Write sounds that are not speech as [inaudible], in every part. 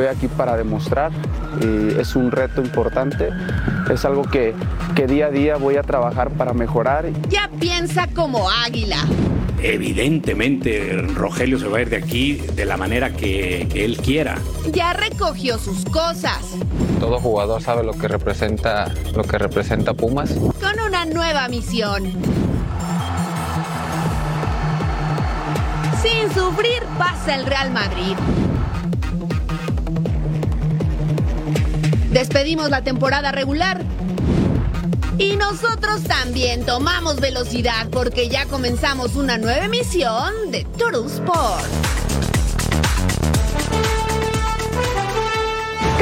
Estoy aquí para demostrar, y es un reto importante, es algo que, que día a día voy a trabajar para mejorar. ya piensa como águila. Evidentemente, Rogelio se va a ir de aquí de la manera que, que él quiera. Ya recogió sus cosas Todo jugador sabe lo que representa, lo que representa Pumas. con una nueva misión. Sin sufrir pasa el Real Madrid. Despedimos la temporada regular. Y nosotros también tomamos velocidad porque ya comenzamos una nueva emisión de Total Sport.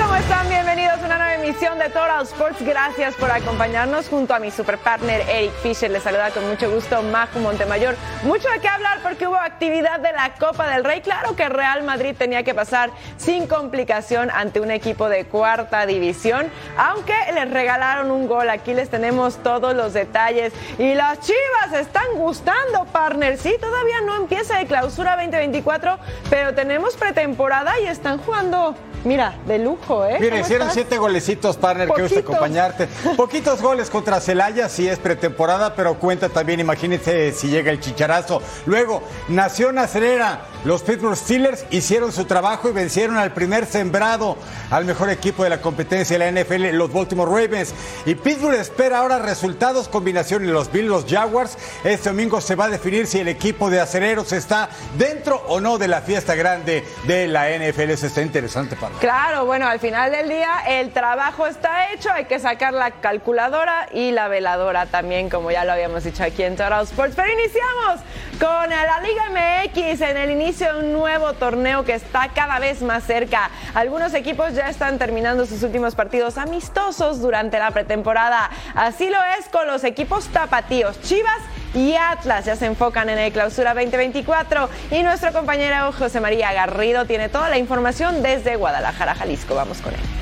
¿Cómo están? Bienvenidos a una nueva emisión de Total Sports. Gracias por acompañarnos junto a mi super partner Eric Fisher. Les saluda con mucho gusto Majo Montemayor. Mucho de qué hablar porque hubo actividad de la Copa del Rey. Claro que Real Madrid tenía que pasar sin complicación ante un equipo de cuarta división, aunque les regalaron un gol. Aquí les tenemos todos los detalles. Y las chivas están gustando, partner. Sí, todavía no empieza de clausura 2024, pero tenemos pretemporada y están jugando. Mira, de lujo, ¿eh? Mira, ¿Cómo hicieron estás? siete golecitos, partner, que gusta acompañarte. Poquitos goles contra Celaya, sí es pretemporada, pero cuenta también, imagínense si llega el chicharazo. Luego, Nación Acelera, los Pittsburgh Steelers hicieron su trabajo y vencieron al primer sembrado, al mejor equipo de la competencia de la NFL, los Baltimore Ravens. Y Pittsburgh espera ahora resultados, combinación de los Bills, los Jaguars. Este domingo se va a definir si el equipo de aceleros está dentro o no de la fiesta grande de la NFL. Eso está interesante, partner. Claro, bueno, al final del día el trabajo está hecho, hay que sacar la calculadora y la veladora también, como ya lo habíamos dicho aquí en Total Sports. Pero iniciamos con la Liga MX en el inicio de un nuevo torneo que está cada vez más cerca. Algunos equipos ya están terminando sus últimos partidos amistosos durante la pretemporada. Así lo es con los equipos tapatíos, Chivas y Atlas ya se enfocan en el clausura 2024 y nuestro compañero José María Garrido tiene toda la información desde Guadalajara, Jalisco. Vamos con él.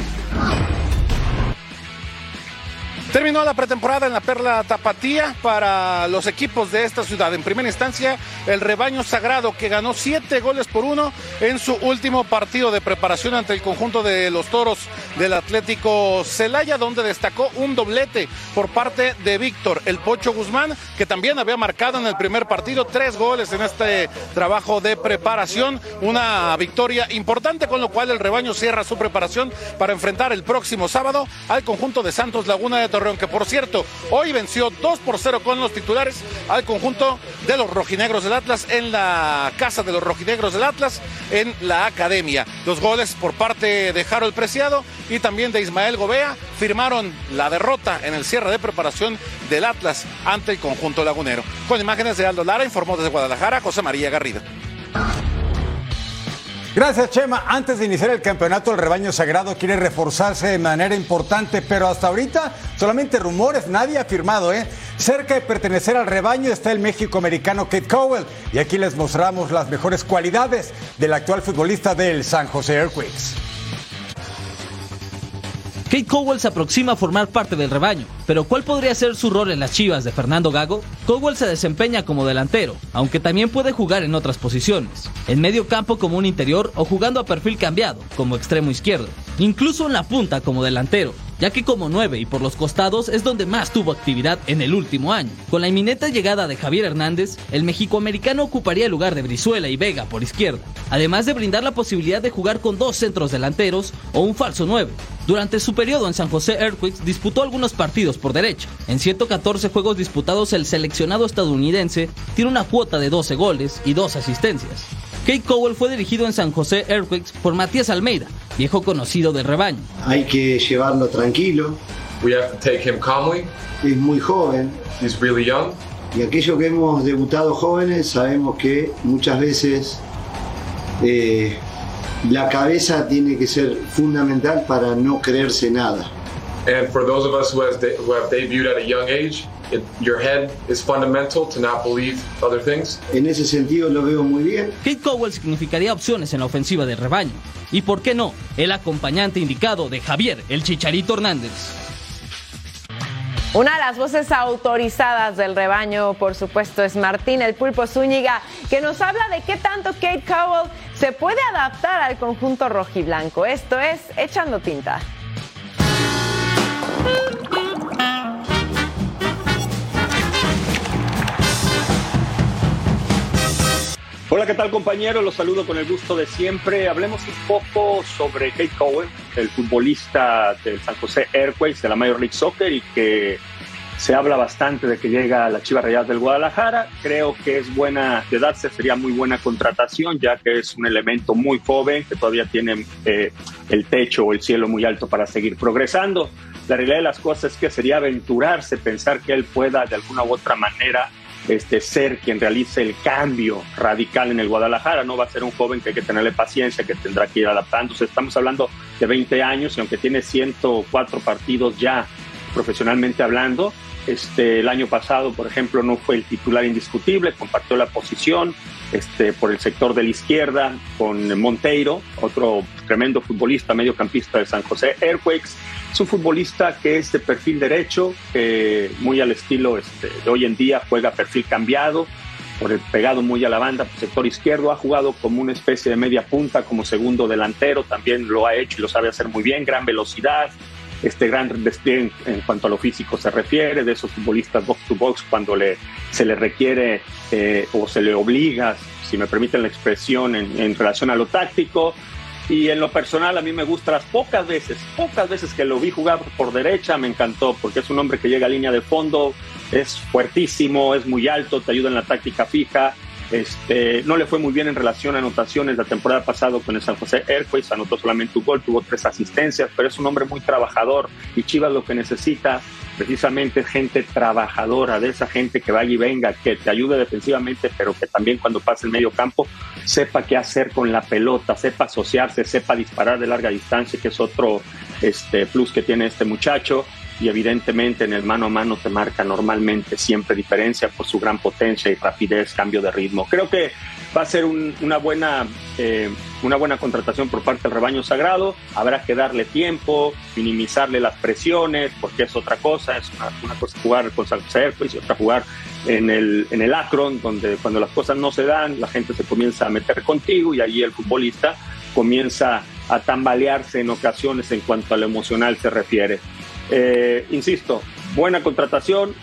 Terminó la pretemporada en la Perla Tapatía para los equipos de esta ciudad. En primera instancia, el rebaño sagrado que ganó siete goles por uno en su último partido de preparación ante el conjunto de los toros del Atlético Celaya, donde destacó un doblete por parte de Víctor, el Pocho Guzmán, que también había marcado en el primer partido tres goles en este trabajo de preparación. Una victoria importante, con lo cual el rebaño cierra su preparación para enfrentar el próximo sábado al conjunto de Santos Laguna de Torreón, que por cierto, hoy venció 2 por 0 con los titulares al conjunto de los rojinegros del Atlas en la casa de los rojinegros del Atlas en la academia. Los goles por parte de Harold Preciado y también de Ismael Gobea firmaron la derrota en el cierre de preparación del Atlas ante el conjunto lagunero. Con imágenes de Aldo Lara, informó desde Guadalajara José María Garrido. Gracias, Chema. Antes de iniciar el campeonato, el rebaño sagrado quiere reforzarse de manera importante, pero hasta ahorita solamente rumores, nadie ha firmado, ¿eh? Cerca de pertenecer al rebaño está el México-americano Kate Cowell, y aquí les mostramos las mejores cualidades del actual futbolista del San José Earthquakes. Kate Cowell se aproxima a formar parte del rebaño, pero ¿cuál podría ser su rol en las chivas de Fernando Gago? Cowell se desempeña como delantero, aunque también puede jugar en otras posiciones, en medio campo como un interior o jugando a perfil cambiado, como extremo izquierdo, incluso en la punta como delantero. Ya que como 9 y por los costados es donde más tuvo actividad en el último año. Con la inminente llegada de Javier Hernández, el mexicoamericano ocuparía el lugar de Brizuela y Vega por izquierda, además de brindar la posibilidad de jugar con dos centros delanteros o un falso 9. Durante su periodo en San José Earthquakes disputó algunos partidos por derecha. En 114 juegos disputados el seleccionado estadounidense tiene una cuota de 12 goles y 2 asistencias. Kate Cowell fue dirigido en San José Earthquakes por Matías Almeida, viejo conocido del rebaño. Hay que llevarlo tranquilo. We have to take him calmly. Es muy joven. He's really young. Y aquellos que hemos debutado jóvenes sabemos que muchas veces eh, la cabeza tiene que ser fundamental para no creerse nada. And for those of us who, has de- who have debuted at a young age, it, your head is fundamental to not believe other things. En ese sentido lo veo muy bien. Kate Cowell significaría opciones en la ofensiva del rebaño. Y por qué no, el acompañante indicado de Javier, el Chicharito Hernández. Una de las voces autorizadas del rebaño, por supuesto, es Martín el Pulpo Zúñiga, que nos habla de qué tanto Kate Cowell se puede adaptar al conjunto rojiblanco. Esto es Echando Tinta. Hola, ¿qué tal compañeros? Los saludo con el gusto de siempre. Hablemos un poco sobre Kate Cowell, el futbolista del San José Airways de la Major League Soccer y que se habla bastante de que llega a la Chivas Rayadas del Guadalajara. Creo que es buena, de darse sería muy buena contratación, ya que es un elemento muy joven que todavía tiene eh, el techo o el cielo muy alto para seguir progresando. La realidad de las cosas es que sería aventurarse, pensar que él pueda de alguna u otra manera este, ser quien realice el cambio radical en el Guadalajara. No va a ser un joven que hay que tenerle paciencia, que tendrá que ir adaptándose. Estamos hablando de 20 años y aunque tiene 104 partidos ya profesionalmente hablando, este, el año pasado, por ejemplo, no fue el titular indiscutible, compartió la posición este, por el sector de la izquierda con Monteiro, otro tremendo futbolista, mediocampista de San José Airquakes. Es un futbolista que es de perfil derecho, que muy al estilo este, de hoy en día juega perfil cambiado, por el pegado muy a la banda, sector izquierdo, ha jugado como una especie de media punta, como segundo delantero, también lo ha hecho y lo sabe hacer muy bien, gran velocidad, este gran despliegue en, cuanto a lo físico se refiere, de esos futbolistas box to box cuando le, se le requiere eh, o se le obliga, si me permiten la expresión, en, en, relación a lo táctico. Y en lo personal a mí me gusta las pocas veces, pocas veces que lo vi jugar por derecha, me encantó, porque es un hombre que llega a línea de fondo, es fuertísimo, es muy alto, te ayuda en la táctica fija, este, no le fue muy bien en relación a anotaciones la temporada pasada con el San José Airways, anotó solamente un gol, tuvo tres asistencias, pero es un hombre muy trabajador y Chivas lo que necesita precisamente gente trabajadora, de esa gente que vaya y venga, que te ayude defensivamente, pero que también cuando pase el medio campo sepa qué hacer con la pelota, sepa asociarse, sepa disparar de larga distancia, que es otro este, plus que tiene este muchacho y evidentemente en el mano a mano te marca normalmente siempre diferencia por su gran potencia y rapidez, cambio de ritmo. Creo que va a ser un, una, buena, eh, una buena contratación por parte del rebaño sagrado. Habrá que darle tiempo, minimizarle las presiones, porque es otra cosa. Es una, cosa jugar con San y otra jugar en el, en el Akron, donde cuando las cosas no se dan, la gente se comienza a meter contigo y allí el futbolista comienza a tambalearse en ocasiones en cuanto a lo emocional se refiere. Eh, insisto, buena contratación,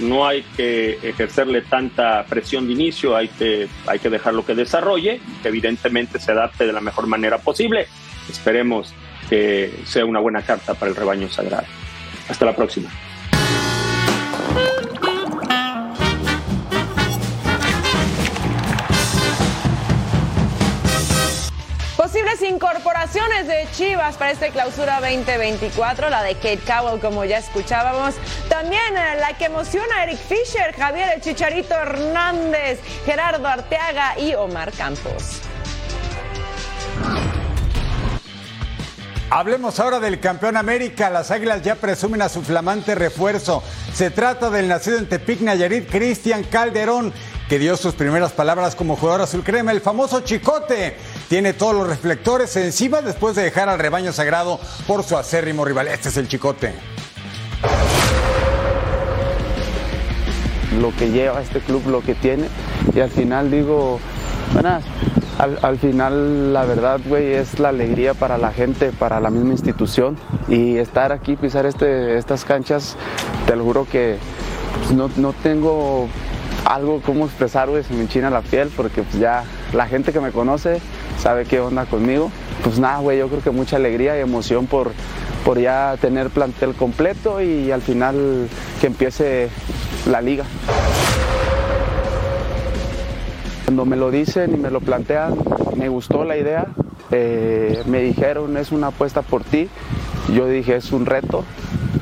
no hay que ejercerle tanta presión de inicio, hay que, hay que dejarlo que desarrolle, que evidentemente se adapte de la mejor manera posible. Esperemos que sea una buena carta para el rebaño sagrado. Hasta la próxima. Incorporaciones de Chivas para esta clausura 2024, la de Kate Cowell, como ya escuchábamos. También eh, la que emociona a Eric Fisher, Javier el Chicharito Hernández, Gerardo Arteaga y Omar Campos. Hablemos ahora del campeón América. Las Águilas ya presumen a su flamante refuerzo. Se trata del nacido en Tepic, Nayarit, Cristian Calderón, que dio sus primeras palabras como jugador azul crema, el famoso Chicote. Tiene todos los reflectores encima después de dejar al rebaño sagrado por su acérrimo rival. Este es el Chicote. Lo que lleva este club, lo que tiene, y al final digo. Al, al, final, la verdad, güey, es la alegría para la gente, para la misma institución. Y estar aquí, pisar este, estas canchas, te lo juro que pues, no, no, tengo algo como expresar, güey, se me enchina la piel porque pues, ya la gente que me conoce sabe qué onda conmigo. Pues nada, güey, yo creo que mucha alegría y emoción por, por ya tener plantel completo y al final que empiece la liga. Cuando me lo dicen y me lo plantean, me gustó la idea, eh, me dijeron es una apuesta por ti, yo dije es un reto,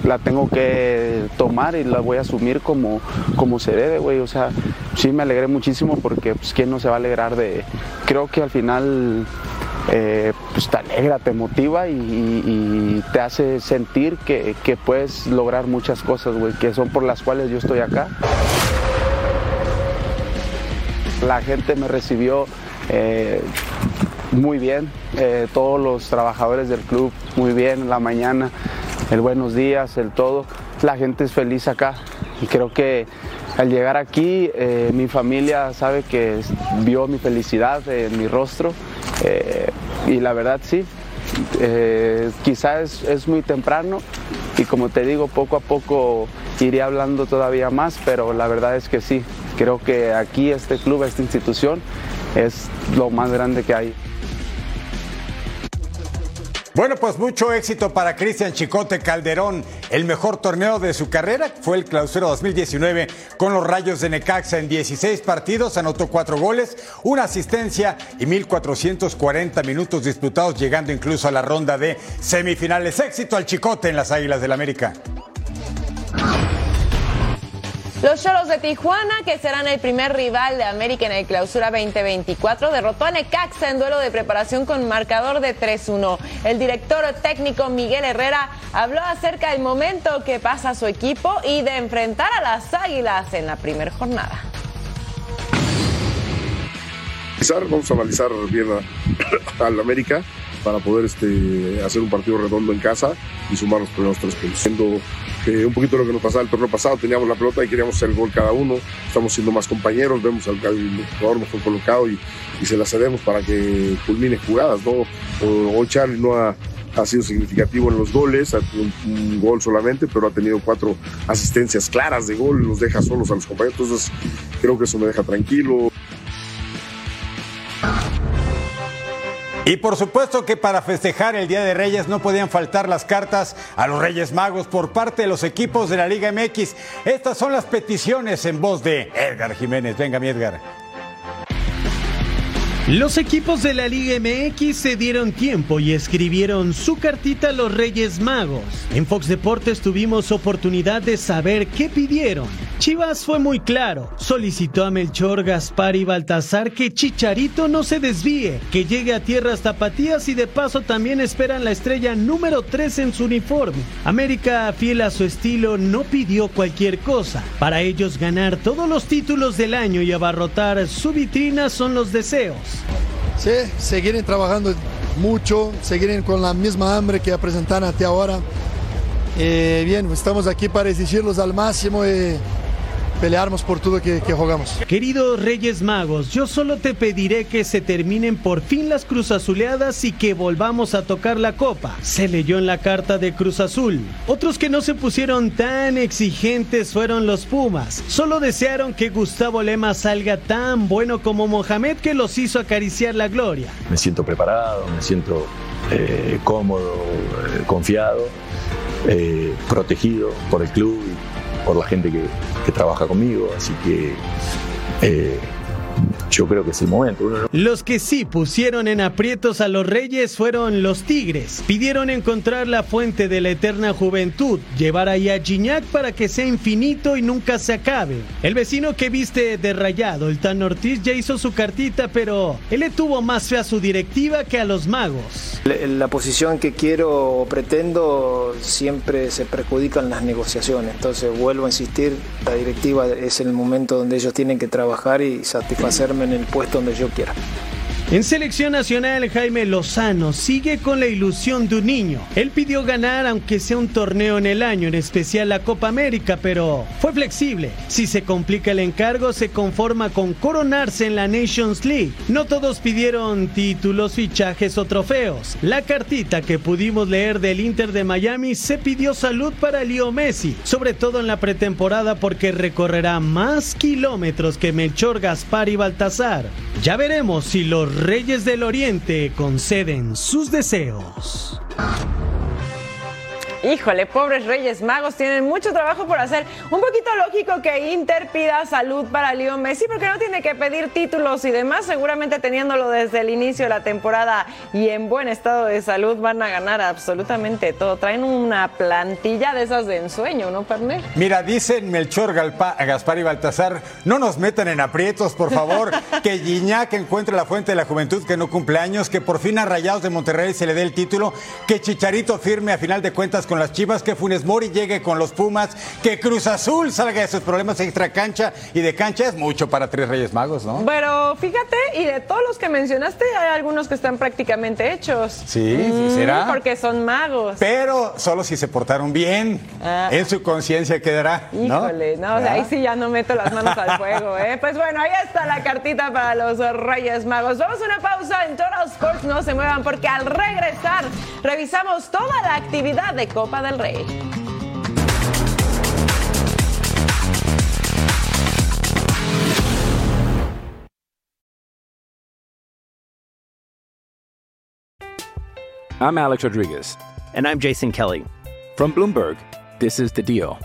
la tengo que tomar y la voy a asumir como, como se debe, güey, o sea, sí me alegré muchísimo porque pues quién no se va a alegrar de, creo que al final eh, pues te alegra, te motiva y, te hace sentir que, que puedes lograr muchas cosas, güey, que son por las cuales yo estoy acá. La gente me recibió eh, muy bien, eh, todos los trabajadores del club muy bien en la mañana, el buenos días, el todo. La gente es feliz acá y creo que al llegar aquí eh, mi familia sabe que vio mi felicidad en mi rostro eh, y la verdad sí, quizás es, es muy temprano y como te digo, poco a poco iré hablando todavía más, pero la verdad es que sí, creo que aquí este club, esta institución, es lo más grande que hay. Bueno, pues mucho éxito para Cristian Chicote Calderón. El mejor torneo de su carrera fue el Clausura 2019 con los Rayos de Necaxa en 16 partidos, anotó 4 goles, una asistencia y 1440 minutos disputados, llegando incluso a la ronda de semifinales. Éxito al Chicote en las Águilas del América. Los Cholos de Tijuana, que serán el primer rival de América en el Clausura 2024, derrotó a Necaxa en duelo de preparación con marcador de 3-1. El director técnico Miguel Herrera habló acerca del momento que pasa su equipo y de enfrentar a las Águilas en la primera jornada. Vamos a analizar bien [coughs] al América para poder este, hacer un partido redondo en casa y sumar los primeros tres puntos. Siendo eh, un poquito lo que nos pasaba el torneo pasado, teníamos la pelota y queríamos hacer el gol cada uno, estamos siendo más compañeros, vemos al, jugador mejor colocado y, y, se la cedemos para que culmine jugadas. ¿no? Hoy Charlie no ha, ha sido significativo en los goles, un, un, gol solamente, pero ha tenido cuatro asistencias claras de gol, los deja solos a los compañeros, entonces creo que eso me deja tranquilo. Y por supuesto que para festejar el Día de Reyes no podían faltar las cartas a los Reyes Magos por parte de los equipos de la Liga MX. Estas son las peticiones en voz de Edgar Jiménez. Venga, mi Edgar. Los equipos de la Liga MX se dieron tiempo y escribieron su cartita a los Reyes Magos. En Fox Deportes tuvimos oportunidad de saber qué pidieron. Chivas fue muy claro, solicitó a Melchor, Gaspar y Baltasar que Chicharito no se desvíe, que llegue a tierras tapatías y de paso también esperan la estrella número 3 en su uniforme. América, fiel a su estilo, no pidió cualquier cosa. Para ellos ganar todos los títulos del año y abarrotar su vitrina son los deseos. Sí, seguir trabajando mucho, seguir con la misma hambre que presentaron hasta ahora. Eh, bien, estamos aquí para exigirlos al máximo y pelearnos por todo que, que jugamos. Queridos Reyes Magos, yo solo te pediré que se terminen por fin las Cruz Azuleadas y que volvamos a tocar la copa. Se leyó en la carta de Cruz Azul. Otros que no se pusieron tan exigentes fueron los Pumas. Solo desearon que Gustavo Lema salga tan bueno como Mohamed que los hizo acariciar la gloria. Me siento preparado, me siento eh, cómodo, eh, confiado, eh, protegido por el club por la gente que, trabaja conmigo, así que eh, yo creo que es el momento. No... Los que sí pusieron en aprietos a los reyes fueron los Tigres. Pidieron encontrar la fuente de la eterna juventud, llevar ahí a Gignac para que sea infinito y nunca se acabe. El vecino que viste de rayado, el Tan Ortiz, ya hizo su cartita, pero él le tuvo más fe a su directiva que a los magos. La, la posición que quiero o pretendo siempre se perjudican las negociaciones. Entonces vuelvo a insistir, la directiva es el momento donde ellos tienen que trabajar y satisfacerme en el puesto donde yo quiera. En selección nacional, Jaime Lozano sigue con la ilusión de un niño. Él pidió ganar aunque sea un torneo en el año, en especial la Copa América, pero fue flexible. Si se complica el encargo, se conforma con coronarse en la Nations League. No todos pidieron títulos, fichajes o trofeos. La cartita que pudimos leer del Inter de Miami se pidió salud para Leo Messi, sobre todo en la pretemporada porque recorrerá más kilómetros que Melchor, Gaspar y Baltasar. Ya veremos si los Reyes del Oriente conceden sus deseos. Híjole, pobres Reyes Magos tienen mucho trabajo por hacer. Un poquito lógico que Inter pida salud para Leo Messi porque no tiene que pedir títulos y demás. Seguramente teniéndolo desde el inicio de la temporada y en buen estado de salud van a ganar absolutamente todo. Traen una plantilla de esas de ensueño, ¿no, Perner? Mira, dicen Melchor, Galpa, Gaspar y Baltasar, no nos metan en aprietos, por favor. [laughs] que Guiñac encuentre la fuente de la juventud que no cumple años, que por fin a Rayados de Monterrey se le dé el título, que Chicharito firme a final de cuentas con las Chivas, que Funes Mori llegue con los Pumas, que Cruz Azul salga de sus problemas extra cancha y de cancha es mucho para tres Reyes Magos, ¿no? Pero fíjate, y de todos los que mencionaste, hay algunos que están prácticamente hechos. Sí, sí, será. Porque son magos. Pero solo si se portaron bien, Ah. en su conciencia quedará, ¿no? Híjole, no, o sea, ahí sí ya no meto las manos al fuego, ¿eh? Pues bueno, ahí está la cartita para los Reyes Magos. Vamos a una pausa en Total Sports, no se muevan porque al regresar revisamos toda la actividad de Copa del Rey. I'm Alex Rodriguez. And I'm Jason Kelly. From Bloomberg, this is The Deal.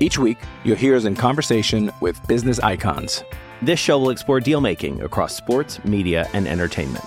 Each week, you'll hear us in conversation with business icons. This show will explore deal making across sports, media, and entertainment.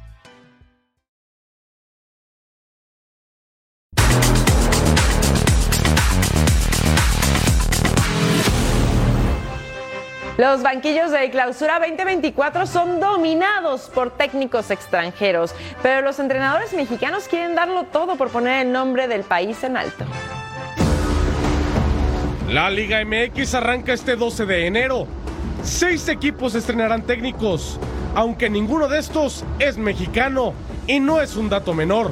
Los banquillos de clausura 2024 son dominados por técnicos extranjeros, pero los entrenadores mexicanos quieren darlo todo por poner el nombre del país en alto. La Liga MX arranca este 12 de enero. Seis equipos estrenarán técnicos, aunque ninguno de estos es mexicano y no es un dato menor.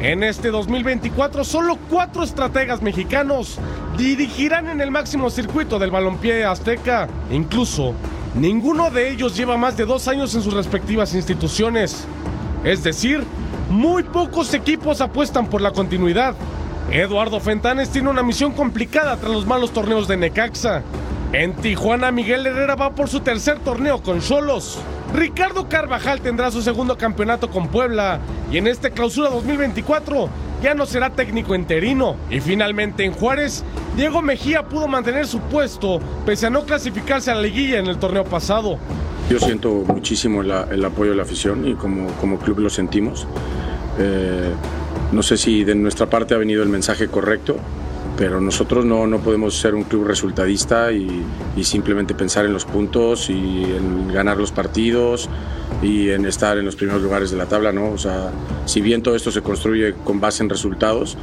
En este 2024 solo cuatro estrategas mexicanos dirigirán en el máximo circuito del balompié azteca. Incluso, ninguno de ellos lleva más de dos años en sus respectivas instituciones. Es decir, muy pocos equipos apuestan por la continuidad. Eduardo Fentanes tiene una misión complicada tras los malos torneos de Necaxa. En Tijuana, Miguel Herrera va por su tercer torneo con Cholos. Ricardo Carvajal tendrá su segundo campeonato con Puebla. Y en este clausura 2024 ya no será técnico interino. Y finalmente en Juárez, Diego Mejía pudo mantener su puesto pese a no clasificarse a la liguilla en el torneo pasado. Yo siento muchísimo el apoyo de la afición y como, como club lo sentimos. Eh, no sé si de nuestra parte ha venido el mensaje correcto, pero nosotros no, no podemos ser un club resultadista y, y simplemente pensar en los puntos y en ganar los partidos y en estar en los primeros lugares de la tabla, ¿no? O sea, si bien todo esto se construye con base en resultados,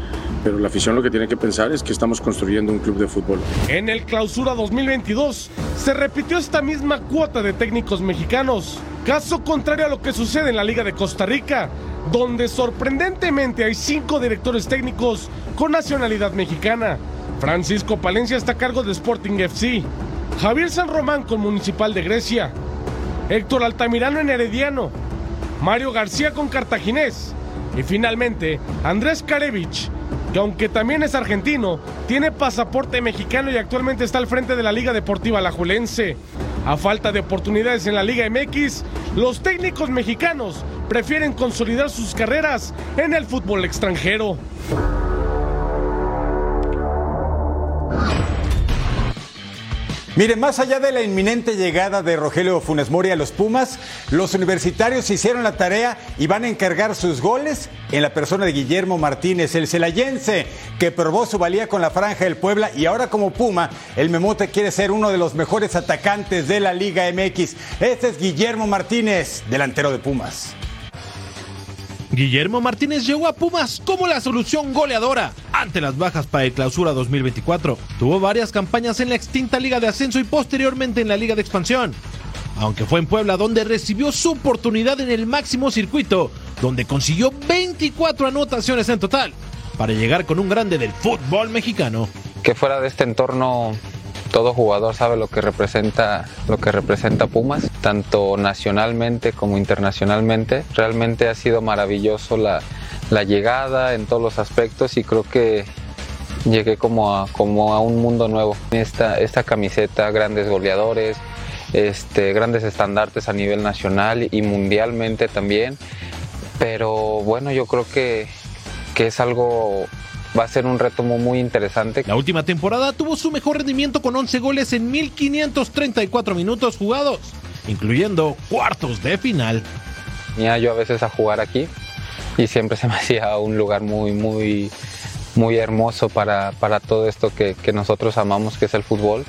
pero la afición lo que tiene que pensar es que estamos construyendo un club de fútbol. En el clausura 2022 se repitió esta misma cuota de técnicos mexicanos. Caso contrario a lo que sucede en la Liga de Costa Rica, donde sorprendentemente hay cinco directores técnicos con nacionalidad mexicana. Francisco Palencia está a cargo de Sporting FC, Javier San Román con Municipal de Grecia, Héctor Altamirano en Herediano, Mario García con Cartaginés y finalmente Andrés Karevich, que aunque también es argentino, tiene pasaporte mexicano y actualmente está al frente de la Liga Deportiva Alajuelense. A falta de oportunidades en la Liga MX, los técnicos mexicanos prefieren consolidar sus carreras en el fútbol extranjero. Mire, más allá de la inminente llegada de Rogelio Funes Mori a los Pumas, los universitarios hicieron la tarea y van a encargar sus goles en la persona de Guillermo Martínez, el celayense, que probó su valía con la franja del Puebla y ahora como Puma, el Memote quiere ser uno de los mejores atacantes de la Liga MX. Este es Guillermo Martínez, delantero de Pumas. Guillermo Martínez llegó a Pumas como la solución goleadora ante las bajas para el clausura 2024. Tuvo varias campañas en la extinta Liga de Ascenso y posteriormente en la Liga de Expansión. Aunque fue en Puebla donde recibió su oportunidad en el máximo circuito, donde consiguió 24 anotaciones en total, para llegar con un grande del fútbol mexicano. Que fuera de este entorno todo jugador sabe lo que representa lo que representa Pumas, tanto nacionalmente como internacionalmente. Realmente ha sido maravilloso la, llegada en todos los aspectos y creo que llegué como a, un mundo nuevo. Esta, camiseta, grandes goleadores, este, grandes estandartes a nivel nacional y mundialmente también. Pero bueno, yo creo que es algo va a ser un reto muy interesante. La última temporada tuvo su mejor rendimiento con 11 goles en 1534 minutos jugados, incluyendo cuartos de final. Venía yo a veces a jugar aquí y siempre se me [laughs] hacía un lugar muy, muy, muy hermoso para, para todo esto que, que nosotros amamos, que es el fútbol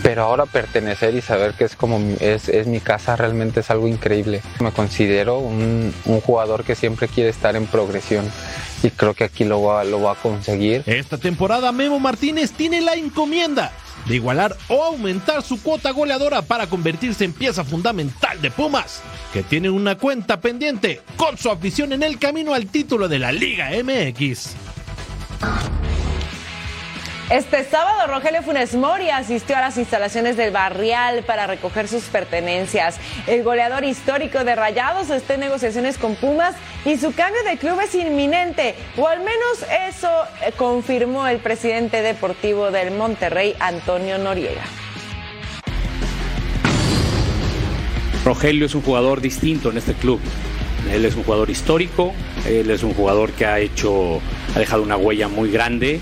pero ahora pertenecer y saber que es como es, es, mi casa realmente es algo increíble. Me considero un, un, jugador que siempre quiere estar en progresión y creo que aquí lo va, lo va a conseguir. Esta temporada Memo Martínez tiene la encomienda de igualar o aumentar su cuota goleadora para convertirse en pieza fundamental de Pumas, que tiene una cuenta pendiente con su afición en el camino al título de la Liga MX. Este sábado, Rogelio Funes Mori asistió a las instalaciones del Barrial para recoger sus pertenencias. El goleador histórico de Rayados está en negociaciones con Pumas y su cambio de club es inminente, o al menos eso eh, confirmó el presidente deportivo del Monterrey, Antonio Noriega. Rogelio es un jugador distinto en este club. Él es un jugador histórico, él es un jugador que ha hecho, ha dejado una huella muy grande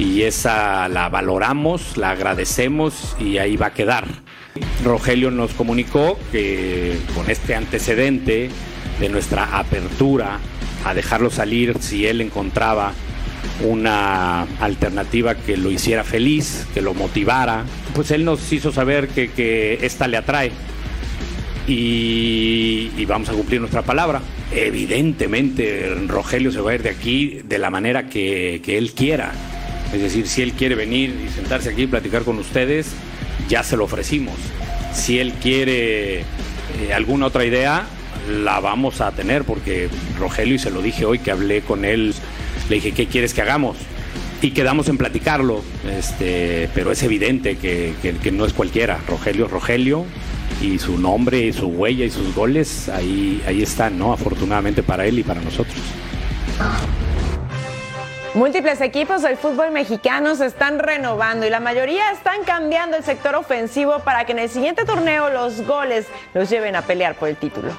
y esa la valoramos, la agradecemos y ahí va a quedar. Rogelio nos comunicó que con este antecedente de nuestra apertura a dejarlo salir si él encontraba una alternativa que lo hiciera feliz, que lo motivara, pues él nos hizo saber que, que esta le atrae y, vamos a cumplir nuestra palabra. Evidentemente Rogelio se va a ir de aquí de la manera que, que él quiera. Es decir, si él quiere venir y sentarse aquí y platicar con ustedes, ya se lo ofrecimos. Si él quiere eh, alguna otra idea, la vamos a tener porque Rogelio, y se lo dije hoy que hablé con él, le dije, ¿qué quieres que hagamos? Y quedamos en platicarlo, este, pero es evidente que, que, que no es cualquiera. Rogelio Rogelio y su nombre, y su huella y sus goles ahí, ahí están, ¿no? Afortunadamente para él y para nosotros. Múltiples equipos del fútbol mexicano se están renovando y la mayoría están cambiando el sector ofensivo para que en el siguiente torneo los goles los lleven a pelear por el título.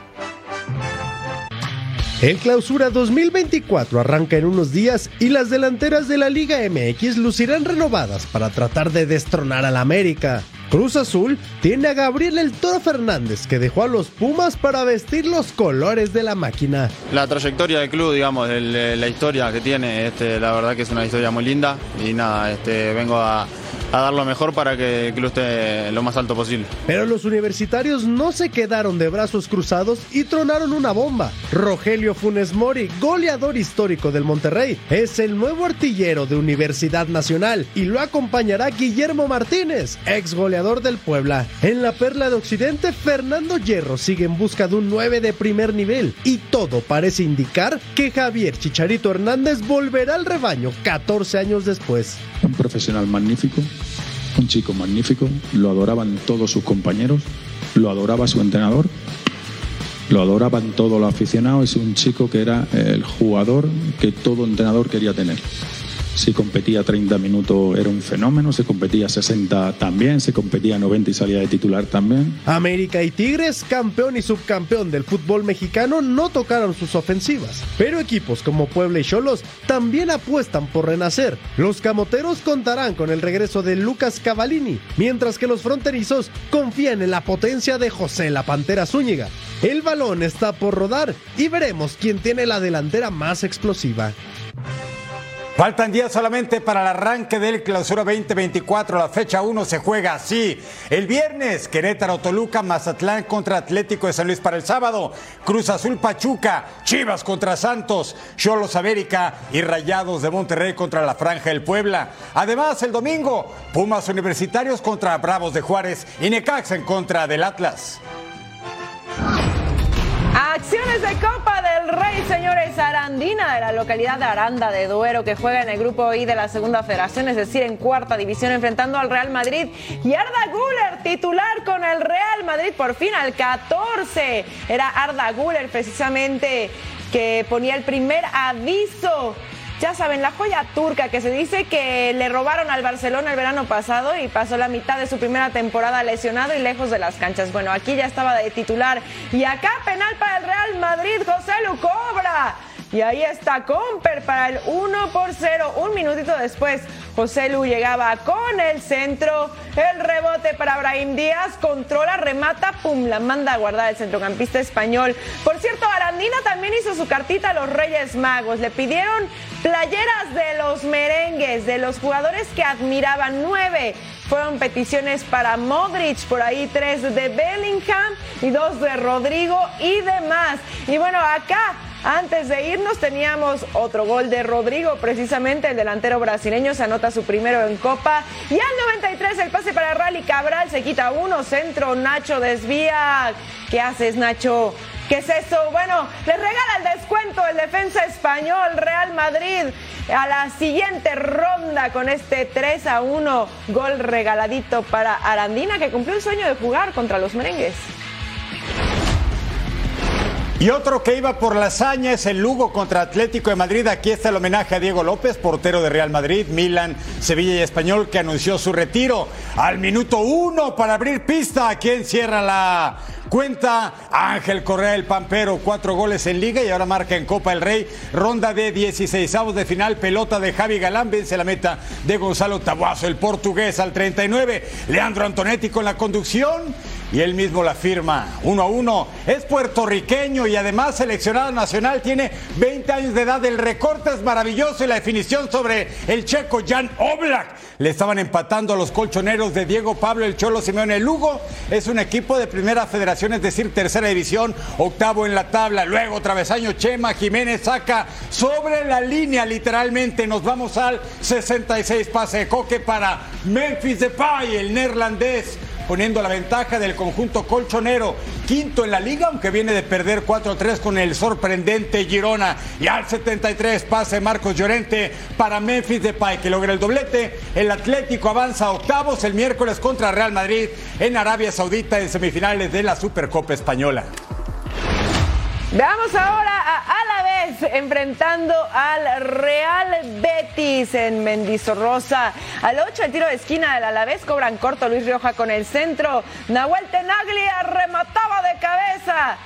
El clausura 2024 arranca en unos días y las delanteras de la Liga MX lucirán renovadas para tratar de destronar al América. Cruz Azul tiene a Gabriel El Toro Fernández que dejó a los Pumas para vestir los colores de la máquina. La trayectoria del club, digamos, el, la historia que tiene, este, la verdad que es una historia muy linda y nada, este, vengo a, a dar lo mejor para que el esté lo más alto posible. Pero los universitarios no se quedaron de brazos cruzados y tronaron una bomba. Rogelio Funes Mori, goleador histórico del Monterrey, es el nuevo artillero de Universidad Nacional y lo acompañará Guillermo Martínez, ex goleador del Puebla. En la Perla de Occidente, Fernando Hierro sigue en busca de un 9 de primer nivel y todo parece indicar que Javier Chicharito Hernández volverá al rebaño 14 años después. Un profesional magnífico, un chico magnífico, lo adoraban todos sus compañeros, lo adoraba su entrenador, lo adoraban todos los aficionados, es un chico que era el jugador que todo entrenador quería tener. Si competía 30 minutos era un fenómeno, si competía 60 también, si competía 90 y salía de titular también. América y Tigres, campeón y subcampeón del fútbol mexicano, no tocaron sus ofensivas. Pero equipos como Puebla y Cholos también apuestan por renacer. Los camoteros contarán con el regreso de Lucas Cavallini, mientras que los fronterizos confían en la potencia de José La Pantera Zúñiga. El balón está por rodar y veremos quién tiene la delantera más explosiva. Faltan días solamente para el arranque del clausura 2024. La fecha 1 se juega así. El viernes, Querétaro, Toluca, Mazatlán contra Atlético de San Luis para el sábado. Cruz Azul, Pachuca, Chivas contra Santos, Cholos América y Rayados de Monterrey contra la Franja del Puebla. Además, el domingo, Pumas Universitarios contra Bravos de Juárez y Necaxa en contra del Atlas. De la localidad de Aranda de Duero, que juega en el grupo I de la segunda federación, es decir, en cuarta división, enfrentando al Real Madrid. Y Arda Guller, titular con el Real Madrid, por fin al 14. Era Arda Guller, precisamente, que ponía el primer aviso ya saben, la joya turca que se dice que le robaron al Barcelona el verano pasado y pasó la mitad de su primera temporada lesionado y lejos de las canchas. Bueno, aquí ya estaba de titular y acá penal para el Real Madrid, José Lu cobra. Y ahí está Comper para el 1 por 0. Un minutito después, José Lu llegaba con el centro. El rebote para Brahim Díaz. Controla, remata, pum, la manda a guardar el centrocampista español. Por cierto, Arandina también hizo su cartita a los Reyes Magos. Le pidieron playeras de los merengues, de los jugadores que admiraban. Nueve fueron peticiones para Modric, por ahí tres de Bellingham y dos de Rodrigo y demás. Y bueno, acá antes de irnos teníamos otro gol de Rodrigo, precisamente el delantero brasileño se anota su primero en Copa. Y al 93 el pase para Rally Cabral se quita uno, centro, Nacho desvía. ¿Qué haces Nacho? ¿Qué es eso? Bueno, les regala el descuento el defensa español Real Madrid a la siguiente ronda con este 3 a 1 gol regaladito para Arandina que cumplió el sueño de jugar contra los merengues. Y otro que iba por la hazaña es el Lugo contra Atlético de Madrid. Aquí está el homenaje a Diego López, portero de Real Madrid, Milan, Sevilla y Español, que anunció su retiro al minuto uno para abrir pista. ¿Quién cierra la cuenta? Ángel Correa, el Pampero, cuatro goles en Liga y ahora marca en Copa el Rey. Ronda de 16 de final, pelota de Javi Galán, vence la meta de Gonzalo Tabuazo, el portugués al 39. Leandro Antonetti con la conducción y él mismo la firma. Uno a uno. Es puertorriqueño y además seleccionado nacional. Tiene 20 años de edad. El recorte es maravilloso y la definición sobre el checo Jan Oblak. Le estaban empatando a los colchoneros de Diego Pablo el Cholo Simeone Lugo. Es un equipo de primera federación, es decir, tercera división, octavo en la tabla. Luego travesaño Chema Jiménez saca sobre la línea literalmente. Nos vamos al 66 pase de coque para Memphis Depay, el neerlandés poniendo la ventaja del conjunto colchonero. Quinto en la liga, aunque viene de perder 4-3 con el sorprendente Girona. Y al 73 pase Marcos Llorente para Memphis Depay, que logra el doblete. El Atlético avanza a octavos el miércoles contra Real Madrid en Arabia Saudita en semifinales de la Supercopa Española. Veamos ahora a Alavés enfrentando al Real Betis en Mendizorroza. Al 8 el tiro de esquina del Alavés cobran corto Luis Rioja con el centro. Nahuel Tenaglia remataba de cabeza.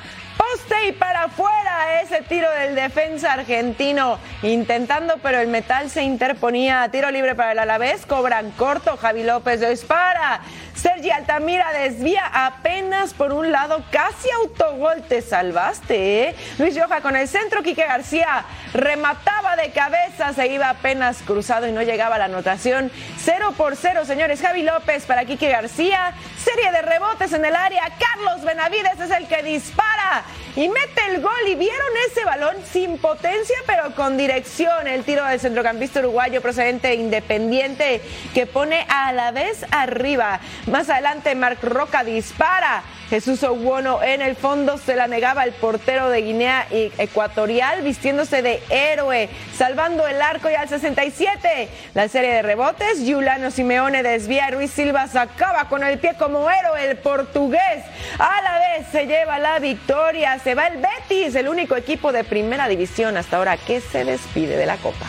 Poste y para afuera ese tiro del defensa argentino intentando pero el metal se interponía. Tiro libre para el Alavés, cobran corto. Javi López lo dispara. Sergi Altamira desvía apenas por un lado, casi autogol. Te salvaste, ¿eh? Luis Rioja con el centro, Quique García remataba de cabeza, se iba apenas cruzado y no llegaba la anotación. 0 por 0, señores. Javi López para Quique García. Serie de rebotes en el área. Carlos Benavides es el que dispara y mete el gol. Y vieron ese balón sin potencia, pero con dirección. El tiro del centrocampista uruguayo procedente e independiente que pone a la vez arriba. Más adelante, Marc Roca dispara. Jesús Oguono en el fondo se la negaba el portero de Guinea Ecuatorial vistiéndose de héroe, salvando el arco y al 67. La serie de rebotes, Yulano Simeone desvía, Ruiz Silva sacaba con el pie como héroe el portugués. A la vez se lleva la victoria, se va el Betis, el único equipo de primera división hasta ahora que se despide de la Copa.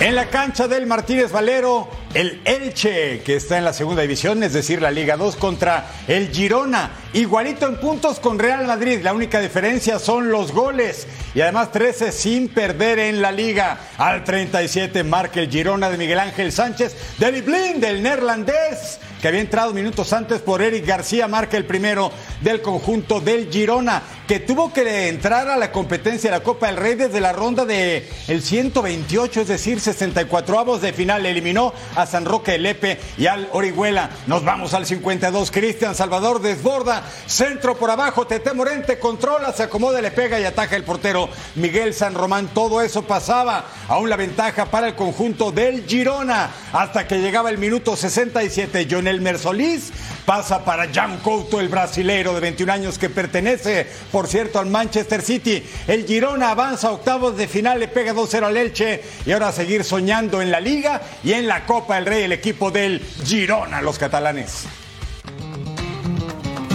En la cancha del Martínez Valero, el Elche, que está en la segunda división, es decir, la Liga 2 contra el Girona. Igualito en puntos con Real Madrid. La única diferencia son los goles. Y además 13 sin perder en la liga. Al 37 marca el Girona de Miguel Ángel Sánchez. Deli Blind, del neerlandés que había entrado minutos antes por Eric García, marca el primero del conjunto del Girona, que tuvo que entrar a la competencia de la Copa del Rey desde la ronda de el 128, es decir, 64 avos de final. Eliminó a San Roque Lepe y al Orihuela. Nos vamos al 52. Cristian Salvador desborda, centro por abajo, Tete Morente controla, se acomoda, le pega y ataja el portero Miguel San Román. Todo eso pasaba. Aún la ventaja para el conjunto del Girona hasta que llegaba el minuto 67. Jonel Elmer Solís pasa para Jan Couto, el brasilero de 21 años que pertenece, por cierto, al Manchester City. El Girona avanza a octavos de final, le pega 2-0 al Elche y ahora a seguir soñando en la Liga y en la Copa del Rey el equipo del Girona, los catalanes.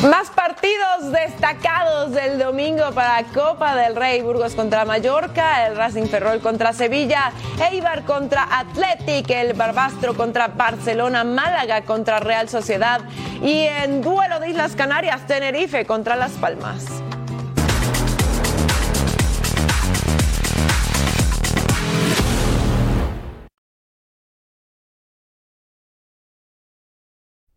Más partidos destacados del domingo para Copa del Rey, Burgos contra Mallorca, el Racing Ferrol contra Sevilla, Eibar contra Athletic, el Barbastro contra Barcelona, Málaga contra Real Sociedad y en duelo de Islas Canarias, Tenerife contra Las Palmas.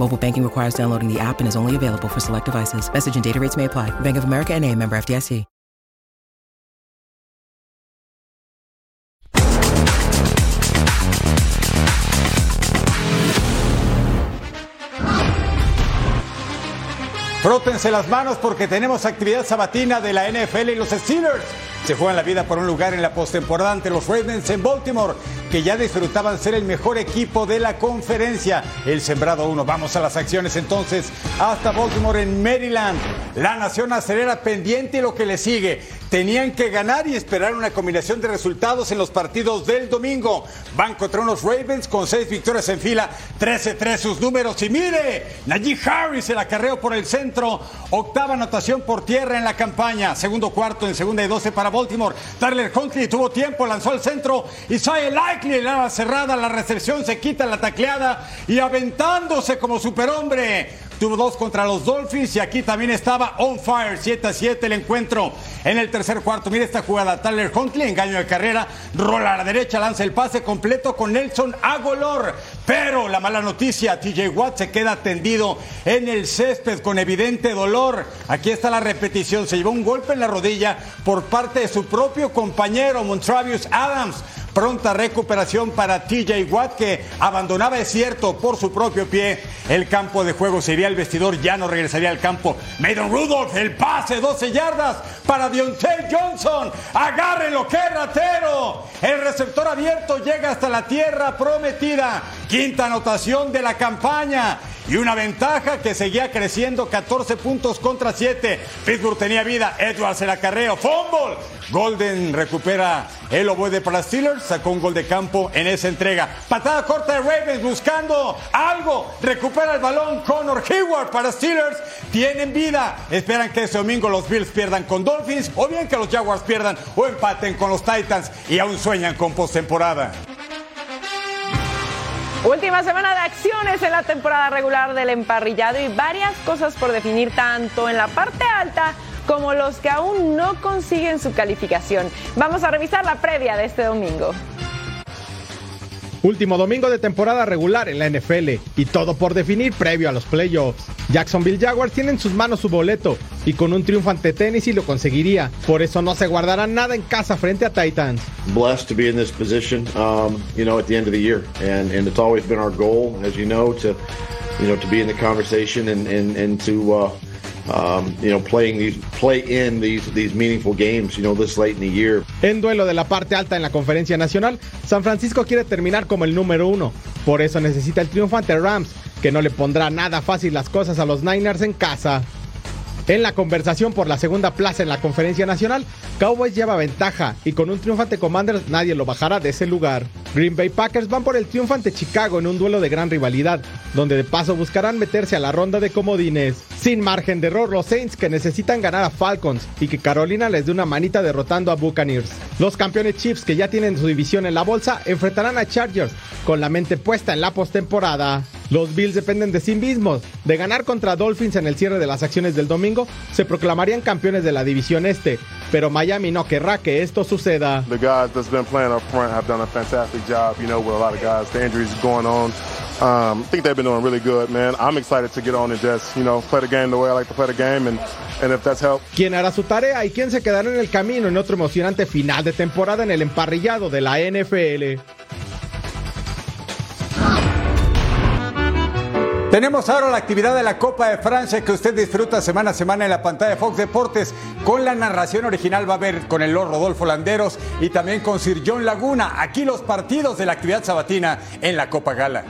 Mobile banking requires downloading the app and is only available for select devices. Message and data rates may apply. Bank of America and a member FDIC. Frótense las manos porque tenemos actividad sabatina de la NFL y los Steelers se juegan la vida por un lugar en la postemporada ante los Ravens en Baltimore, que ya disfrutaban ser el mejor equipo de la conferencia. El sembrado uno. Vamos a las acciones entonces hasta Baltimore en Maryland. La nación acelera pendiente lo que le sigue. Tenían que ganar y esperar una combinación de resultados en los partidos del domingo. Van contra unos Ravens con seis victorias en fila, 13-3 sus números. Y mire, Najee Harris el acarreo por el centro, octava anotación por tierra en la campaña. Segundo cuarto en segunda y 12 para Baltimore. Tyler Huntley tuvo tiempo, lanzó al centro. Isaiah Likely, la cerrada, la recepción, se quita la tacleada y aventándose como superhombre. Tuvo dos contra los Dolphins y aquí también estaba on fire, 7 a 7 el encuentro. En el tercer cuarto, mire esta jugada, Tyler Huntley, engaño de carrera, rola a la derecha, lanza el pase completo con Nelson Agolor. Pero la mala noticia, TJ Watt se queda tendido en el césped con evidente dolor. Aquí está la repetición, se llevó un golpe en la rodilla por parte de su propio compañero Montravius Adams. Pronta recuperación para TJ Watt que abandonaba, es cierto, por su propio pie el campo de juego. Sería el vestidor, ya no regresaría al campo. Maiden Rudolph, el pase, 12 yardas para Deontay Johnson. Agárrenlo, qué ratero. El receptor abierto llega hasta la tierra prometida. Quinta anotación de la campaña y una ventaja que seguía creciendo 14 puntos contra 7. Pittsburgh tenía vida, Edwards el acarreo, fumble. Golden recupera el ovoide para Steelers, sacó un gol de campo en esa entrega. Patada corta de Ravens buscando algo, recupera el balón Connor Hayward para Steelers, tienen vida. Esperan que este domingo los Bills pierdan con Dolphins o bien que los Jaguars pierdan o empaten con los Titans y aún sueñan con postemporada. Última semana de acciones en la temporada regular del emparrillado y varias cosas por definir tanto en la parte alta como los que aún no consiguen su calificación. Vamos a revisar la previa de este domingo. Último domingo de temporada regular en la NFL y todo por definir previo a los playoffs. Jacksonville Jaguars tiene en sus manos su boleto y con un triunfo ante Tennessee lo conseguiría. Por eso no se guardará nada en casa frente a Titans. Blessed to be in this position, um, you know, at the end of the year, and and it's always been our goal, as you know, to you know to be in the conversation and and and to. Uh, um, you know, playing these, play in these, these meaningful games, you know, this late in the year. En duelo de la parte alta en la conferencia nacional, San Francisco quiere terminar como el número uno. Por eso necesita el triunfo ante Rams, que no le pondrá nada fácil las cosas a los Niners en casa. En la conversación por la segunda plaza en la conferencia nacional, Cowboys lleva ventaja y con un triunfo ante Commanders nadie lo bajará de ese lugar. Green Bay Packers van por el triunfo ante Chicago en un duelo de gran rivalidad, donde de paso buscarán meterse a la ronda de comodines. Sin margen de error, los Saints que necesitan ganar a Falcons y que Carolina les dé una manita derrotando a Buccaneers. Los campeones Chiefs que ya tienen su división en la bolsa enfrentarán a Chargers con la mente puesta en la postemporada. Los Bills dependen de sí mismos. De ganar contra Dolphins en el cierre de las acciones del domingo, se proclamarían campeones de la división este. Pero Miami no querrá que esto suceda. The guys that's been playing up front have done a fantastic job, you know, with a lot of guys, the injuries going on. Um, I think they've been doing really good, man. I'm excited to get on and just, you know, play the game the way I like to play the game and, and if that's helped. ¿Quién hará su tarea y quién se quedará en el camino en otro emocionante final de temporada en el emparrillado de la NFL? Tenemos ahora la actividad de la Copa de Francia que usted disfruta semana a semana en la pantalla de Fox Deportes. Con la narración original va a ver con el Lord Rodolfo Landeros y también con Sir John Laguna. Aquí los partidos de la actividad sabatina en la Copa Gala.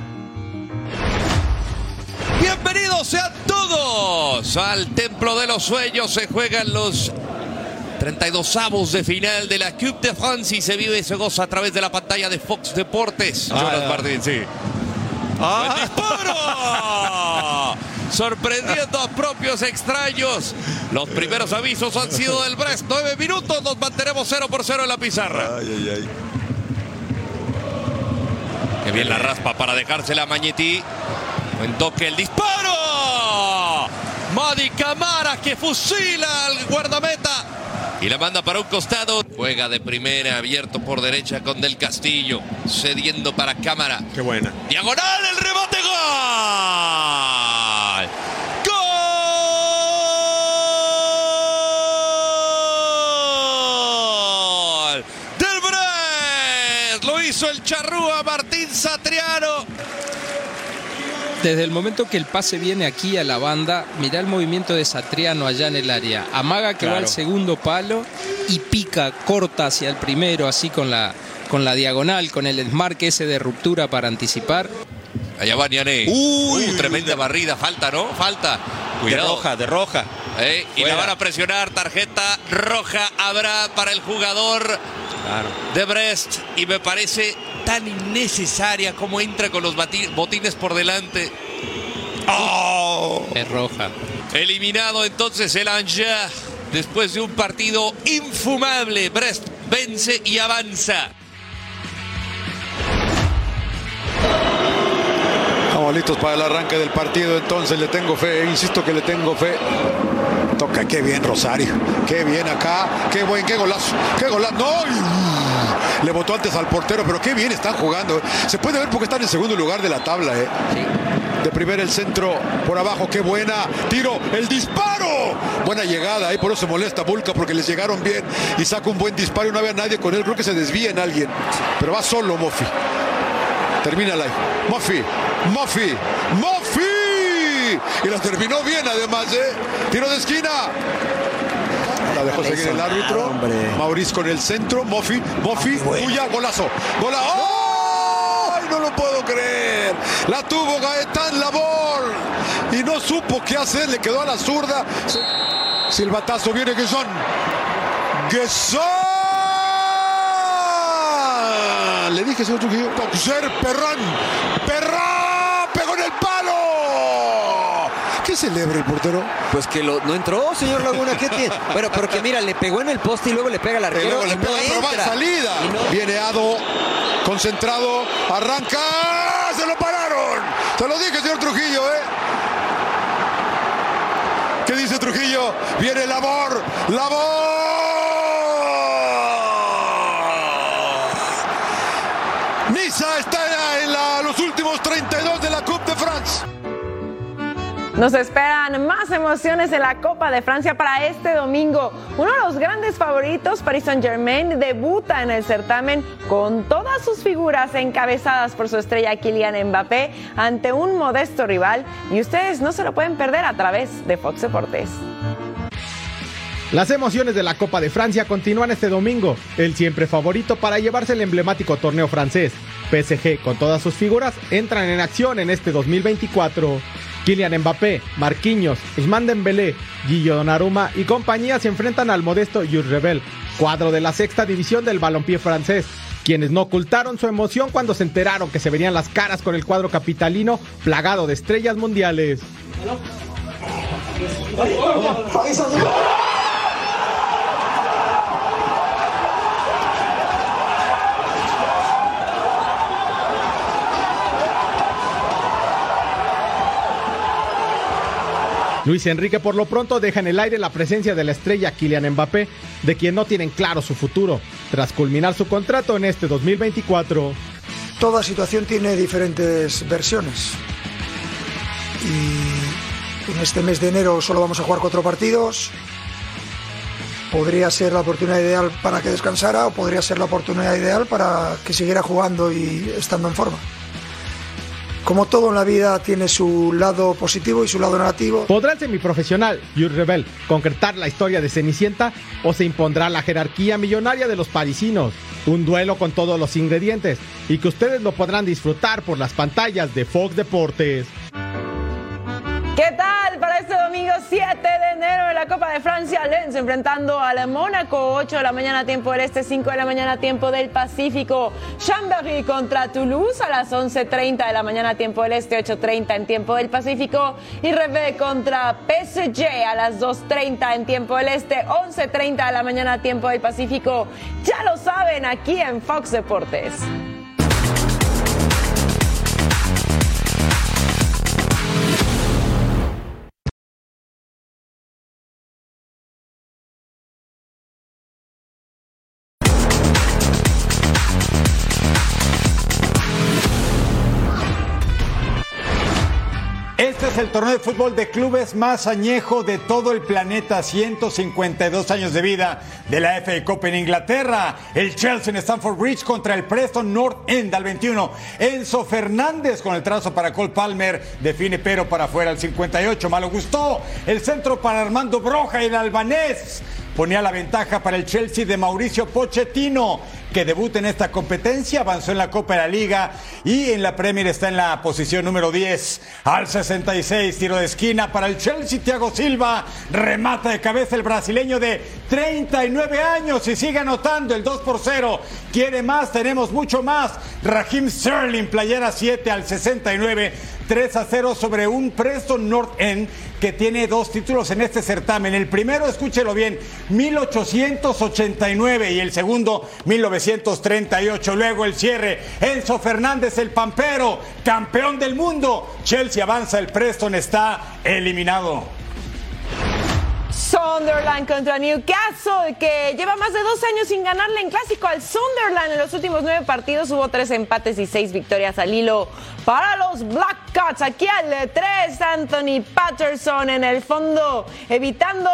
Bienvenidos sean todos al Templo de los Sueños. Se juegan los 32 avos de final de la Coupe de France y se vive y se goza a través de la pantalla de Fox Deportes. Jonas Martín, sí. ¡Buen disparo! Sorprendiendo a propios extraños. Los primeros avisos han sido del Brest. Nueve minutos, nos mantenemos 0 por 0 en la pizarra. Qué bien la raspa para dejársela a Mañetti. Buen toque, el disparo. Madi Camara que fusila al guardameta. Y la manda para un costado. Juega de primera, abierto por derecha con Del Castillo. Cediendo para Cámara. Qué buena. Diagonal, el rebote, gol. ¡Gol! Del Brest. Lo hizo el charrúa Martín Satriano. Desde el momento que el pase viene aquí a la banda, mirá el movimiento de Satriano allá en el área. Amaga que va al segundo palo y pica, corta hacia el primero, así con la, con la diagonal, con el smart ese de ruptura para anticipar. Allá va Niané. Uy, tremenda barrida. Falta, ¿no? Falta. Cuidado. De roja, de roja. Eh, y la van a presionar. Tarjeta roja habrá para el jugador de Brest. Y me parece tan innecesaria como entra con los botines por delante. ¡Oh! Es roja. Eliminado entonces el Angers después de un partido infumable. Brest vence y avanza. Estamos listos para el arranque del partido, entonces le tengo fe, insisto que le tengo fe. Toca, qué bien Rosario, qué bien acá, qué buen, qué golazo, qué golazo. No, le botó antes al portero, pero qué bien están jugando. eh. Se puede ver porque están en segundo lugar de la tabla, ¿eh? De primera el centro, por abajo, qué buena. Tiro, el disparo. Buena llegada, ahí por eso se molesta Bulca porque les llegaron bien y saca un buen disparo y no había nadie con él. Creo que se desvía en alguien, pero va solo Mofi. Termina la Mofi, Mofi, Mofi. Y la terminó bien además, ¿eh? Tiro de esquina. La dejó seguir el árbitro. Mauriz con el centro. Mofi, Mofi, tuya, golazo. Gola. ¡Ay! No lo puedo creer. La tuvo Gaetán Labor. Y no supo qué hacer. Le quedó a la zurda. Silbatazo viene Guesón. Guesón. Le dije, señor Trujillo. Boxer Perrán. Perrán. Pegó en el palo. ¿Qué celebra el portero? Pues que lo- no entró, señor Laguna. ¿Qué tiene? Bueno, pero que mira, le pegó en el poste y luego le pega al Y arquero. luego y le no pega, pero va en entra. salida. No- Viene Ado, concentrado, arranca. ¡Se lo pararon! Se lo dije, señor Trujillo, ¿eh? ¿Qué dice Trujillo? Viene Labor, Labor. Niza está Nos esperan más emociones en la Copa de Francia para este domingo. Uno de los grandes favoritos, Paris Saint-Germain, debuta en el certamen con todas sus figuras encabezadas por su estrella Kylian Mbappé ante un modesto rival y ustedes no se lo pueden perder a través de Fox Deportes. Las emociones de la Copa de Francia continúan este domingo, el siempre favorito para llevarse el emblemático torneo francés. PSG, con todas sus figuras, entran en acción en este 2024. Kylian Mbappé, Marquinhos, Usman Dembélé, Guillo Donnarumma y compañía se enfrentan al modesto Jules Rebel, cuadro de la sexta división del balompié francés, quienes no ocultaron su emoción cuando se enteraron que se venían las caras con el cuadro capitalino plagado de estrellas mundiales. Luis Enrique por lo pronto deja en el aire la presencia de la estrella Kylian Mbappé, de quien no tienen claro su futuro, tras culminar su contrato en este 2024. Toda situación tiene diferentes versiones. Y en este mes de enero solo vamos a jugar cuatro partidos. Podría ser la oportunidad ideal para que descansara o podría ser la oportunidad ideal para que siguiera jugando y estando en forma. Como todo en la vida tiene su lado positivo y su lado negativo. ¿Podrá el semiprofesional Jules Rebel concretar la historia de Cenicienta o se impondrá la jerarquía millonaria de los parisinos? Un duelo con todos los ingredientes y que ustedes lo podrán disfrutar por las pantallas de Fox Deportes. ¿Qué tal 7 de enero en la Copa de Francia? Lens enfrentando al Mónaco, 8 de la mañana tiempo del Este, 5 de la mañana tiempo del Pacífico. Chambéry contra Toulouse a las 11.30 de la mañana tiempo del Este, 8.30 en tiempo del Pacífico. Y Revés contra PSG a las 2.30 en tiempo del Este, 11.30 de la mañana tiempo del Pacífico. Ya lo saben aquí en Fox Deportes. El torneo de fútbol de clubes más añejo de todo el planeta, 152 años de vida de la FA Cup en Inglaterra. El Chelsea en Stamford Bridge contra el Preston North End al 21. Enzo Fernández con el trazo para Cole Palmer, define pero para afuera al 58. Malo gustó. El centro para Armando Broja el albanés ponía la ventaja para el Chelsea de Mauricio Pochettino, que debuta en esta competencia, avanzó en la Copa de la Liga y en la Premier está en la posición número 10. Al 66, tiro de esquina para el Chelsea, Thiago Silva, remata de cabeza el brasileño de 39 años y sigue anotando el 2 por 0. Quiere más, tenemos mucho más. Raheem Sterling, playera 7 al 69. 3 a 0 sobre un Preston North End que tiene dos títulos en este certamen. El primero, escúchelo bien, 1889 y el segundo, 1938. Luego el cierre, Enzo Fernández, el Pampero, campeón del mundo. Chelsea avanza, el Preston está eliminado. Sunderland contra Newcastle, que lleva más de dos años sin ganarle en clásico al Sunderland. En los últimos nueve partidos hubo tres empates y seis victorias al hilo para los Black Cats. Aquí al 3, Anthony Patterson en el fondo, evitando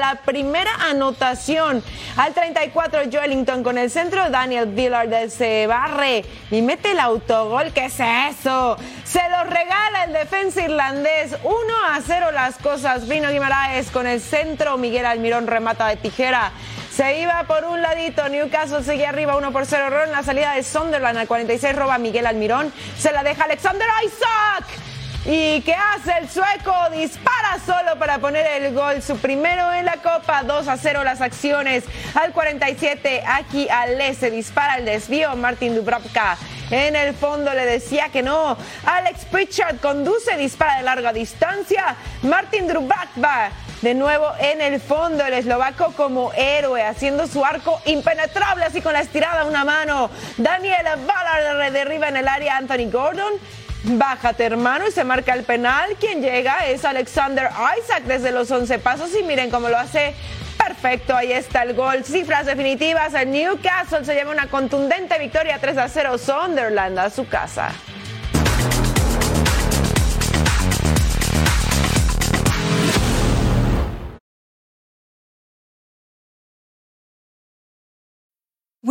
la primera anotación. Al 34, Joelinton con el centro, Daniel Villard se barre y mete el autogol. ¿Qué es eso? Se lo regala el defensa irlandés. 1 a 0 las cosas. Vino Guimaraes con el centro. Miguel Almirón remata de tijera. Se iba por un ladito, Newcastle seguía arriba 1 por 0. Error en la salida de Sunderland al 46 roba Miguel Almirón. Se la deja Alexander Isaac. ¿Y qué hace el sueco? Dispara solo para poner el gol, su primero en la Copa, 2 a 0 las acciones. Al 47, aquí Ale se dispara el desvío, Martin Dubravka en el fondo le decía que no. Alex Pritchard conduce, dispara de larga distancia. Martin Dubravka de nuevo en el fondo, el eslovaco como héroe, haciendo su arco impenetrable, así con la estirada una mano. Daniel Ballard derriba en el área Anthony Gordon. Bájate, hermano, y se marca el penal. Quien llega es Alexander Isaac desde los 11 pasos. Y miren cómo lo hace Perfecto, ahí está el gol. Cifras definitivas. El Newcastle se lleva una contundente victoria 3 a 0. Sunderland a su casa.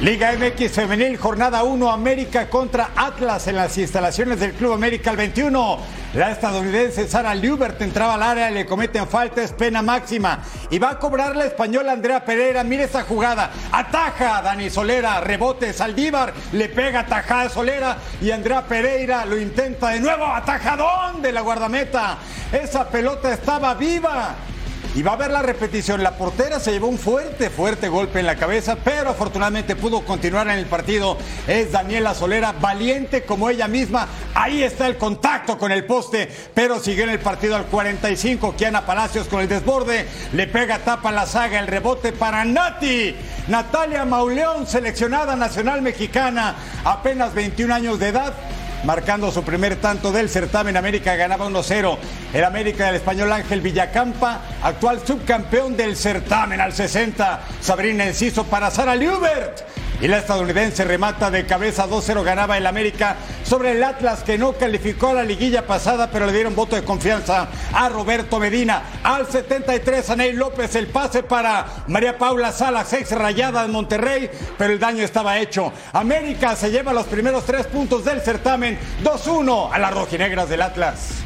Liga MX Femenil, jornada 1, América contra Atlas en las instalaciones del Club América el 21. La estadounidense Sara Liubert entraba al área, le cometen falta, es pena máxima. Y va a cobrar la española Andrea Pereira. Mire esa jugada. Ataja a Dani Solera, rebote Saldívar, le pega tajada a Solera y Andrea Pereira lo intenta de nuevo. Atajadón de la guardameta. Esa pelota estaba viva. Y va a ver la repetición. La portera se llevó un fuerte, fuerte golpe en la cabeza, pero afortunadamente pudo continuar en el partido. Es Daniela Solera, valiente como ella misma. Ahí está el contacto con el poste, pero siguió en el partido al 45. Kiana Palacios con el desborde. Le pega, tapa la saga, el rebote para Nati. Natalia Mauleón, seleccionada nacional mexicana, apenas 21 años de edad marcando su primer tanto del certamen. América ganaba 1-0. El América del español Ángel Villacampa, actual subcampeón del certamen al 60. Sabrina Enciso para Sara Liubert. Y la estadounidense remata de cabeza 2-0, ganaba el América sobre el Atlas que no calificó a la liguilla pasada, pero le dieron voto de confianza a Roberto Medina. Al 73, Aney López, el pase para María Paula Salas, ex rayada de Monterrey, pero el daño estaba hecho. América se lleva los primeros tres puntos del certamen, 2-1 a las rojinegras del Atlas.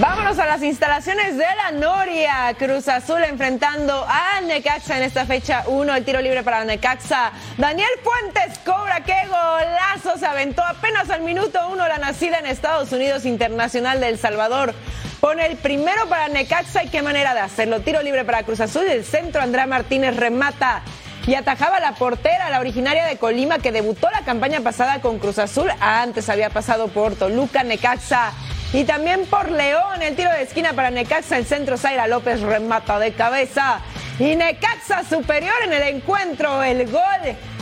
Vámonos a las instalaciones de la Noria. Cruz Azul enfrentando a Necaxa en esta fecha 1. El tiro libre para Necaxa. Daniel Fuentes cobra. ¡Qué golazo! Se aventó apenas al minuto 1 la nacida en Estados Unidos Internacional de El Salvador. Pone el primero para Necaxa y qué manera de hacerlo. Tiro libre para Cruz Azul. El centro Andrea Martínez remata y atajaba la portera, la originaria de Colima, que debutó la campaña pasada con Cruz Azul. Antes había pasado por Toluca, Necaxa y también por León. El tiro de esquina para Necaxa, el centro Zaira López remata de cabeza. Y Necaxa superior en el encuentro. El gol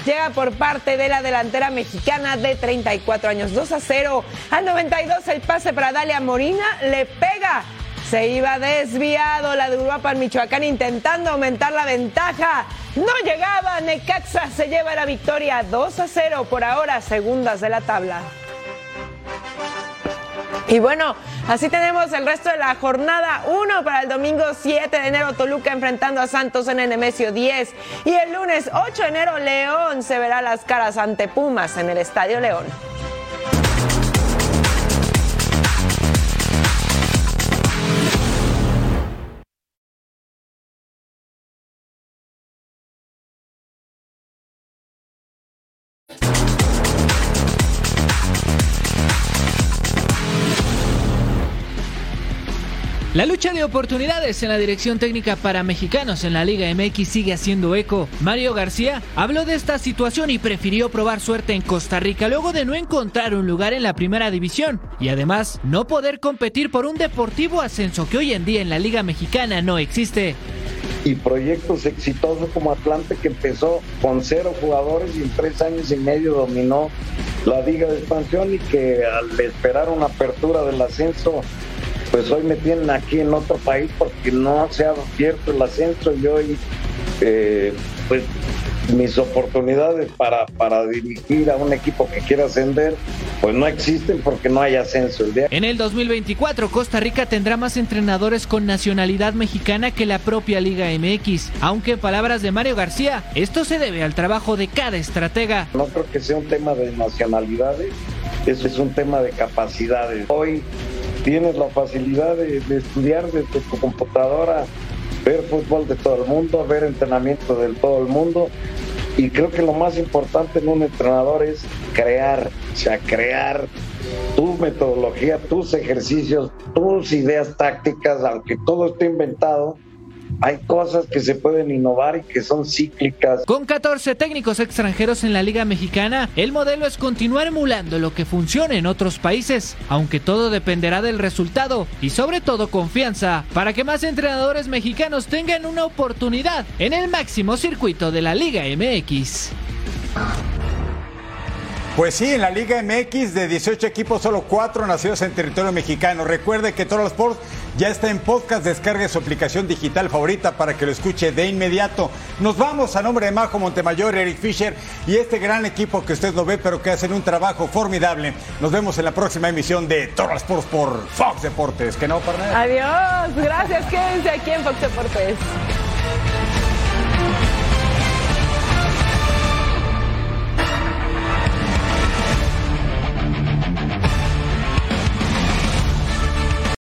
llega por parte de la delantera mexicana de 34 años. 2 a 0. Al 92 el pase para Dalia Morina. Le pega. Se iba desviado la de Uruapan, Michoacán, intentando aumentar la ventaja. No llegaba. Necaxa se lleva la victoria 2 a 0 por ahora, segundas de la tabla. Y bueno, así tenemos el resto de la jornada 1 para el domingo 7 de enero Toluca enfrentando a Santos en el Nemesio 10 y el lunes 8 de enero León se verá las caras ante Pumas en el Estadio León. La lucha de oportunidades en la dirección técnica para mexicanos en la Liga MX sigue haciendo eco. Mario García habló de esta situación y prefirió probar suerte en Costa Rica luego de no encontrar un lugar en la primera división y además no poder competir por un deportivo ascenso que hoy en día en la Liga Mexicana no existe. Y proyectos exitosos como Atlante que empezó con cero jugadores y en tres años y medio dominó la Liga de Expansión y que al esperar una apertura del ascenso pues hoy me tienen aquí en otro país porque no se ha abierto el ascenso y hoy eh, pues mis oportunidades para, para dirigir a un equipo que quiera ascender pues no existen porque no hay ascenso. El día... En el 2024 Costa Rica tendrá más entrenadores con nacionalidad mexicana que la propia Liga MX, aunque en palabras de Mario García, esto se debe al trabajo de cada estratega. No creo que sea un tema de nacionalidades, eso es un tema de capacidades. Hoy tienes la facilidad de, estudiar desde tu computadora, ver fútbol de todo el mundo, ver entrenamiento de todo el mundo. Y creo que lo más importante en un entrenador es crear, o sea, crear tu metodología, tus ejercicios, tus ideas tácticas, aunque todo esté inventado, hay cosas que se pueden innovar y que son cíclicas. Con 14 técnicos extranjeros en la Liga Mexicana, el modelo es continuar emulando lo que funciona en otros países, aunque todo dependerá del resultado y sobre todo confianza para que más entrenadores mexicanos tengan una oportunidad en el máximo circuito de la Liga MX. Pues sí, en la Liga MX de 18 equipos, solo 4 nacidos en territorio mexicano. Recuerde que Total Sports ya está en podcast. Descargue su aplicación digital favorita para que lo escuche de inmediato. Nos vamos a nombre de Majo Montemayor, Eric Fisher y este gran equipo que usted no ve, pero que hacen un trabajo formidable. Nos vemos en la próxima emisión de Total Sports por Fox Deportes. Que no, Adiós. Gracias. Quédense aquí en Fox Deportes.